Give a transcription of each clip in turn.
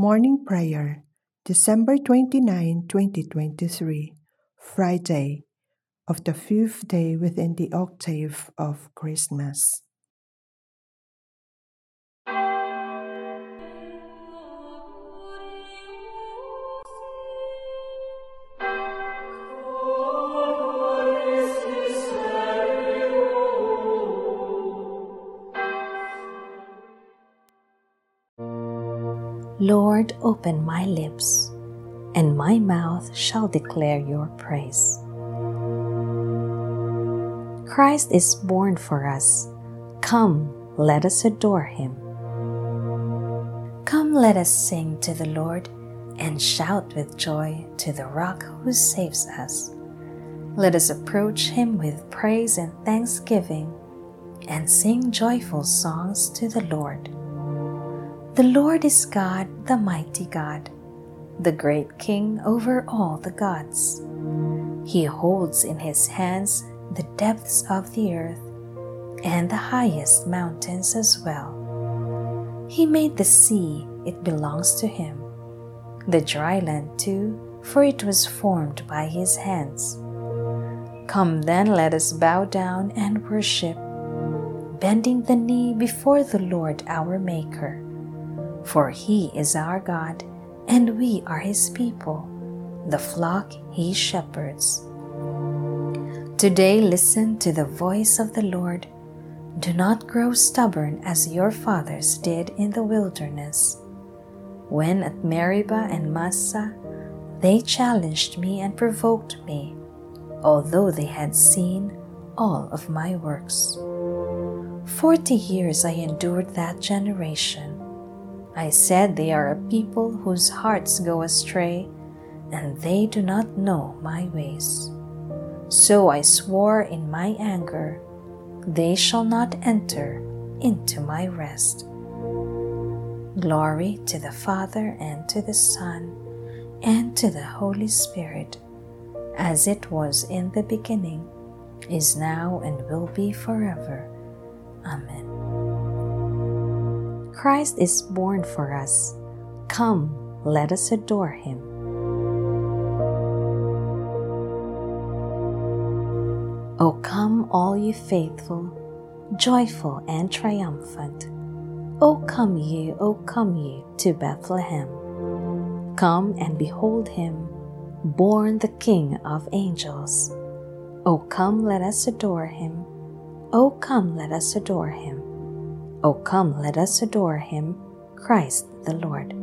Morning Prayer, December 29, 2023, Friday of the fifth day within the octave of Christmas. Lord, open my lips, and my mouth shall declare your praise. Christ is born for us. Come, let us adore him. Come, let us sing to the Lord and shout with joy to the rock who saves us. Let us approach him with praise and thanksgiving and sing joyful songs to the Lord. The Lord is God, the mighty God, the great King over all the gods. He holds in his hands the depths of the earth and the highest mountains as well. He made the sea, it belongs to him, the dry land too, for it was formed by his hands. Come then, let us bow down and worship, bending the knee before the Lord our Maker for he is our God, and we are his people, the flock he shepherds. Today listen to the voice of the Lord. Do not grow stubborn as your fathers did in the wilderness. When at Meribah and Massah, they challenged me and provoked me, although they had seen all of my works. Forty years I endured that generation I said they are a people whose hearts go astray, and they do not know my ways. So I swore in my anger, they shall not enter into my rest. Glory to the Father, and to the Son, and to the Holy Spirit, as it was in the beginning, is now, and will be forever. Amen. Christ is born for us. Come, let us adore him. O come, all ye faithful, joyful and triumphant. O come ye, O come ye to Bethlehem. Come and behold him, born the King of angels. O come, let us adore him. O come, let us adore him. O come, let us adore him, Christ the Lord.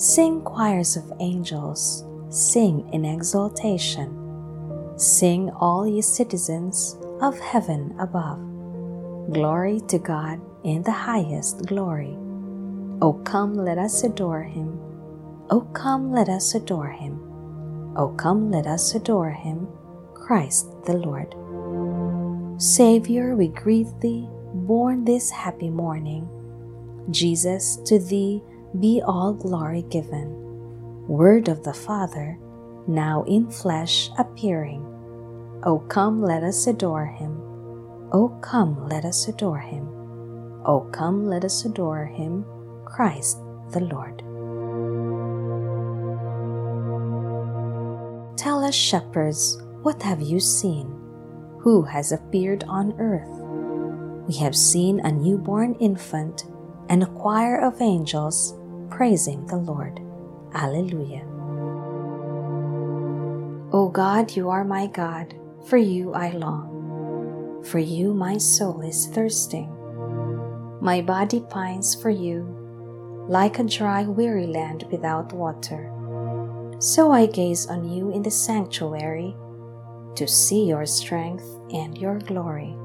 Sing choirs of angels, sing in exaltation. Sing all ye citizens of heaven above. Glory to God in the highest glory. O come, let us adore him. O come, let us adore him. O come, let us adore him, Christ the Lord. Savior, we greet thee born this happy morning. Jesus, to thee be all glory given. Word of the Father, now in flesh appearing. O come, let us adore him. O come, let us adore him. O come, let us adore him, Christ the Lord. Tell us, shepherds, what have you seen? Who has appeared on earth? We have seen a newborn infant and a choir of angels praising the Lord. Alleluia. O God, you are my God, for you I long. For you my soul is thirsting. My body pines for you, like a dry, weary land without water. So I gaze on you in the sanctuary to see your strength and your glory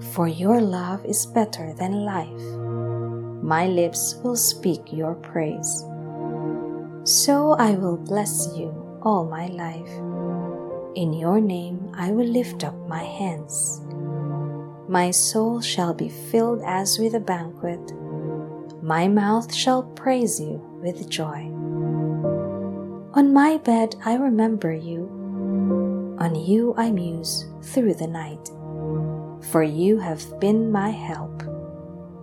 for your love is better than life. My lips will speak your praise. So I will bless you all my life. In your name I will lift up my hands. My soul shall be filled as with a banquet. My mouth shall praise you with joy. On my bed I remember you. On you I muse through the night for you have been my help.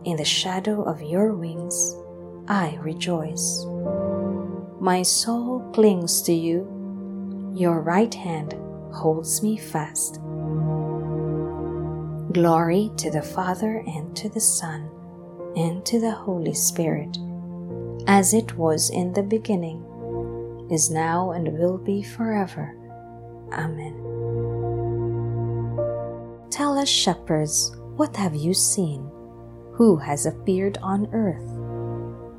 In the shadow of your wings, I rejoice. My soul clings to you, your right hand holds me fast. Glory to the Father and to the Son and to the Holy Spirit, as it was in the beginning, is now, and will be forever. Amen. Tell us, shepherds, what have you seen? Who has appeared on earth?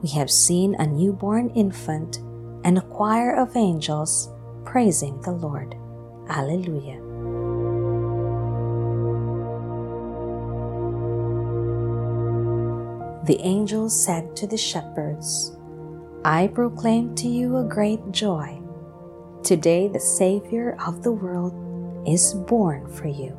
We have seen a newborn infant and a choir of angels praising the Lord. Alleluia. The angel said to the shepherds, I proclaim to you a great joy. Today the Savior of the world is born for you.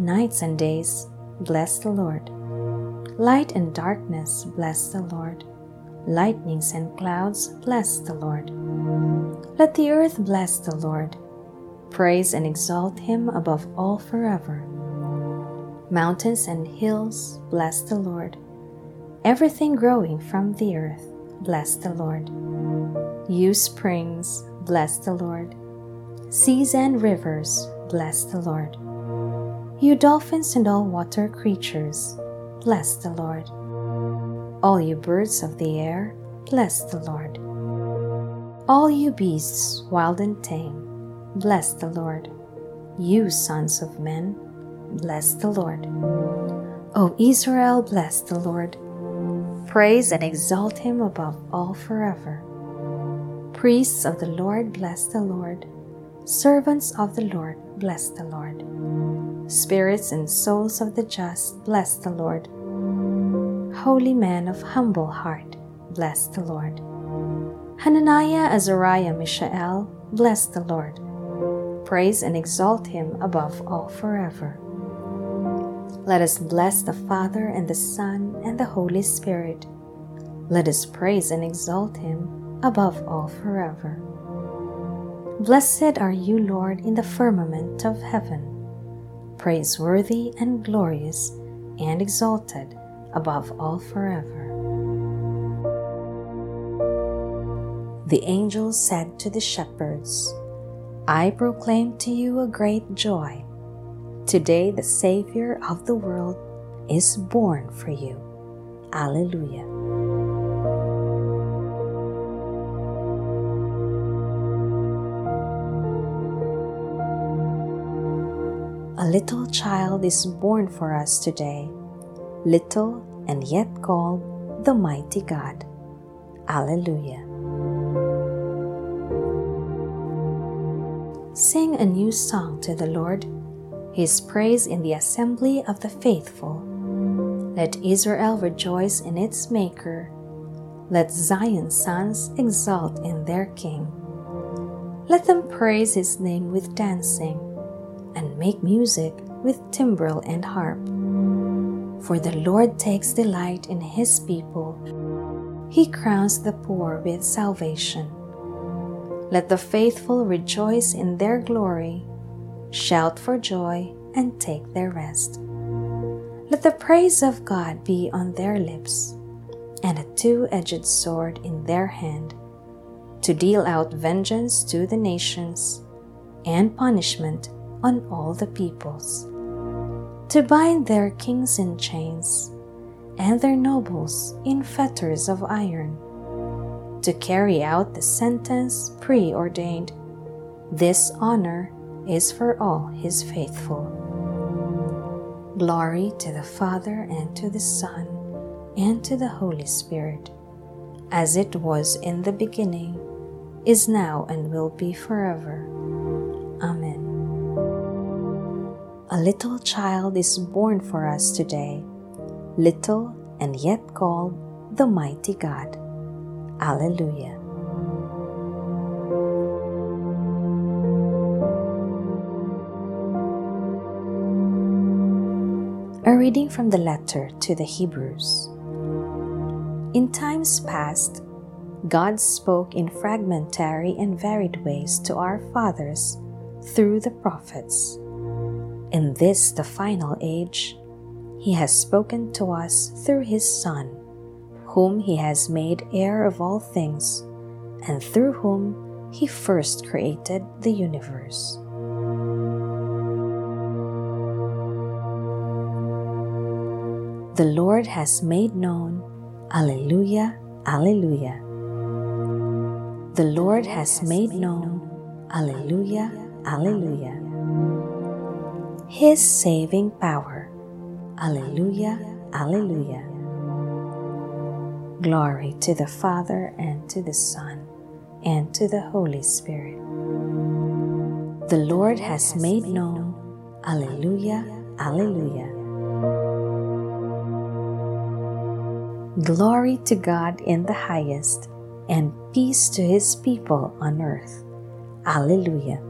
nights and days, bless the Lord. Light and darkness, bless the Lord. Lightnings and clouds, bless the Lord. Let the earth bless the Lord. Praise and exalt him above all forever. Mountains and hills, bless the Lord. Everything growing from the earth, bless the Lord. You springs, bless the Lord. Seas and rivers, bless the Lord. You dolphins and all water creatures, bless the Lord. All you birds of the air, bless the Lord. All you beasts, wild and tame, bless the Lord. You sons of men, bless the Lord. O Israel, bless the Lord. Praise and exalt him above all forever. Priests of the Lord, bless the Lord. Servants of the Lord, bless the Lord. Spirits and souls of the just, bless the Lord. Holy men of humble heart, bless the Lord. Hananiah, Azariah, Mishael, bless the Lord. Praise and exalt him above all forever. Let us bless the Father and the Son and the Holy Spirit. Let us praise and exalt him above all forever. Blessed are you, Lord, in the firmament of heaven praiseworthy and glorious and exalted above all forever. The angel said to the shepherds, I proclaim to you a great joy. Today the Savior of the world is born for you. Alleluia. A little child is born for us today, little and yet called the mighty God. Alleluia. Sing a new song to the Lord, his praise in the assembly of the faithful. Let Israel rejoice in its Maker. Let Zion's sons exult in their King. Let them praise his name with dancing and make music with timbrel and harp. For the Lord takes delight in his people. He crowns the poor with salvation. Let the faithful rejoice in their glory, shout for joy, and take their rest. Let the praise of God be on their lips, and a two edged sword in their hand, to deal out vengeance to the nations and punishment on all the peoples, to bind their kings in chains and their nobles in fetters of iron, to carry out the sentence preordained. This honor is for all his faithful. Glory to the Father, and to the Son, and to the Holy Spirit, as it was in the beginning, is now, and will be forever. A little child is born for us today, little and yet called the mighty God. Alleluia. A reading from the letter to the Hebrews. In times past, God spoke in fragmentary and varied ways to our fathers through the prophets. In this, the final age, He has spoken to us through His Son whom he has made heir of all things, and through whom he first created the universe. The Lord has made known, Alleluia, Alleluia. The Lord has made known, Alleluia, Alleluia. His saving power, Alleluia, Alleluia. Glory to the Father, and to the Son, and to the Holy Spirit. The Lord has made known, Alleluia, Alleluia. Glory to God in the highest, and peace to his people on earth. Alleluia.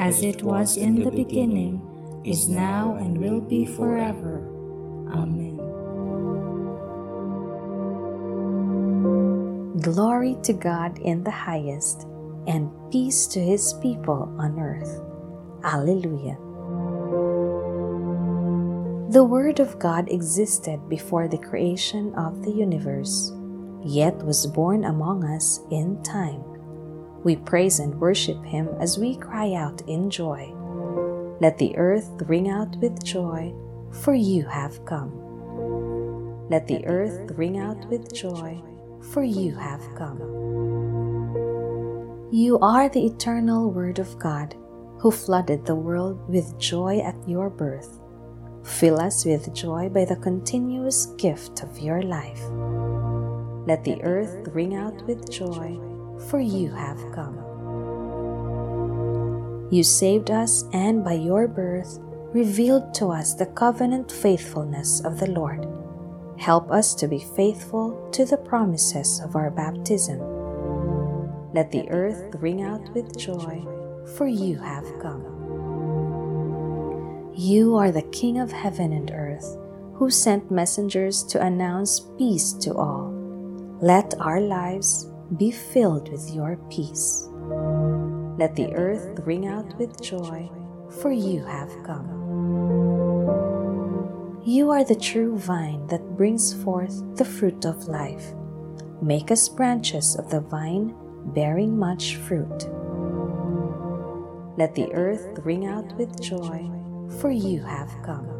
as it was in the beginning is now, and will be forever. Amen. Glory to God in the highest, and peace to his people on earth. Alleluia. The Word of God existed before the creation of the universe, yet was born among us in time. We praise and worship Him as we cry out in joy. Let the earth ring out with joy, for you have come. Let the earth ring out with joy, for you have come. You are the eternal Word of God, who flooded the world with joy at your birth. Fill us with joy by the continuous gift of your life. Let the earth ring out with joy, for you have come. You saved us, and by your birth, revealed to us the covenant faithfulness of the Lord. Help us to be faithful to the promises of our baptism. Let the earth ring out with joy, for you have come. You are the King of heaven and earth, who sent messengers to announce peace to all. Let our lives be filled with your peace. Let the earth ring out with joy, for you have come. You are the true vine that brings forth the fruit of life. Make us branches of the vine bearing much fruit. Let the earth ring out with joy, for you have come.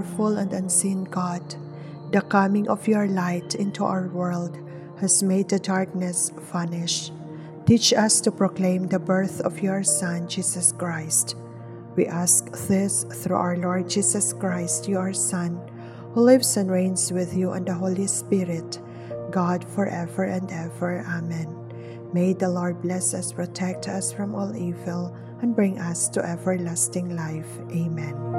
Wonderful and unseen God, the coming of your light into our world has made the darkness vanish. Teach us to proclaim the birth of your Son, Jesus Christ. We ask this through our Lord Jesus Christ, your Son, who lives and reigns with you and the Holy Spirit, God forever and ever. Amen. May the Lord bless us, protect us from all evil, and bring us to everlasting life. Amen.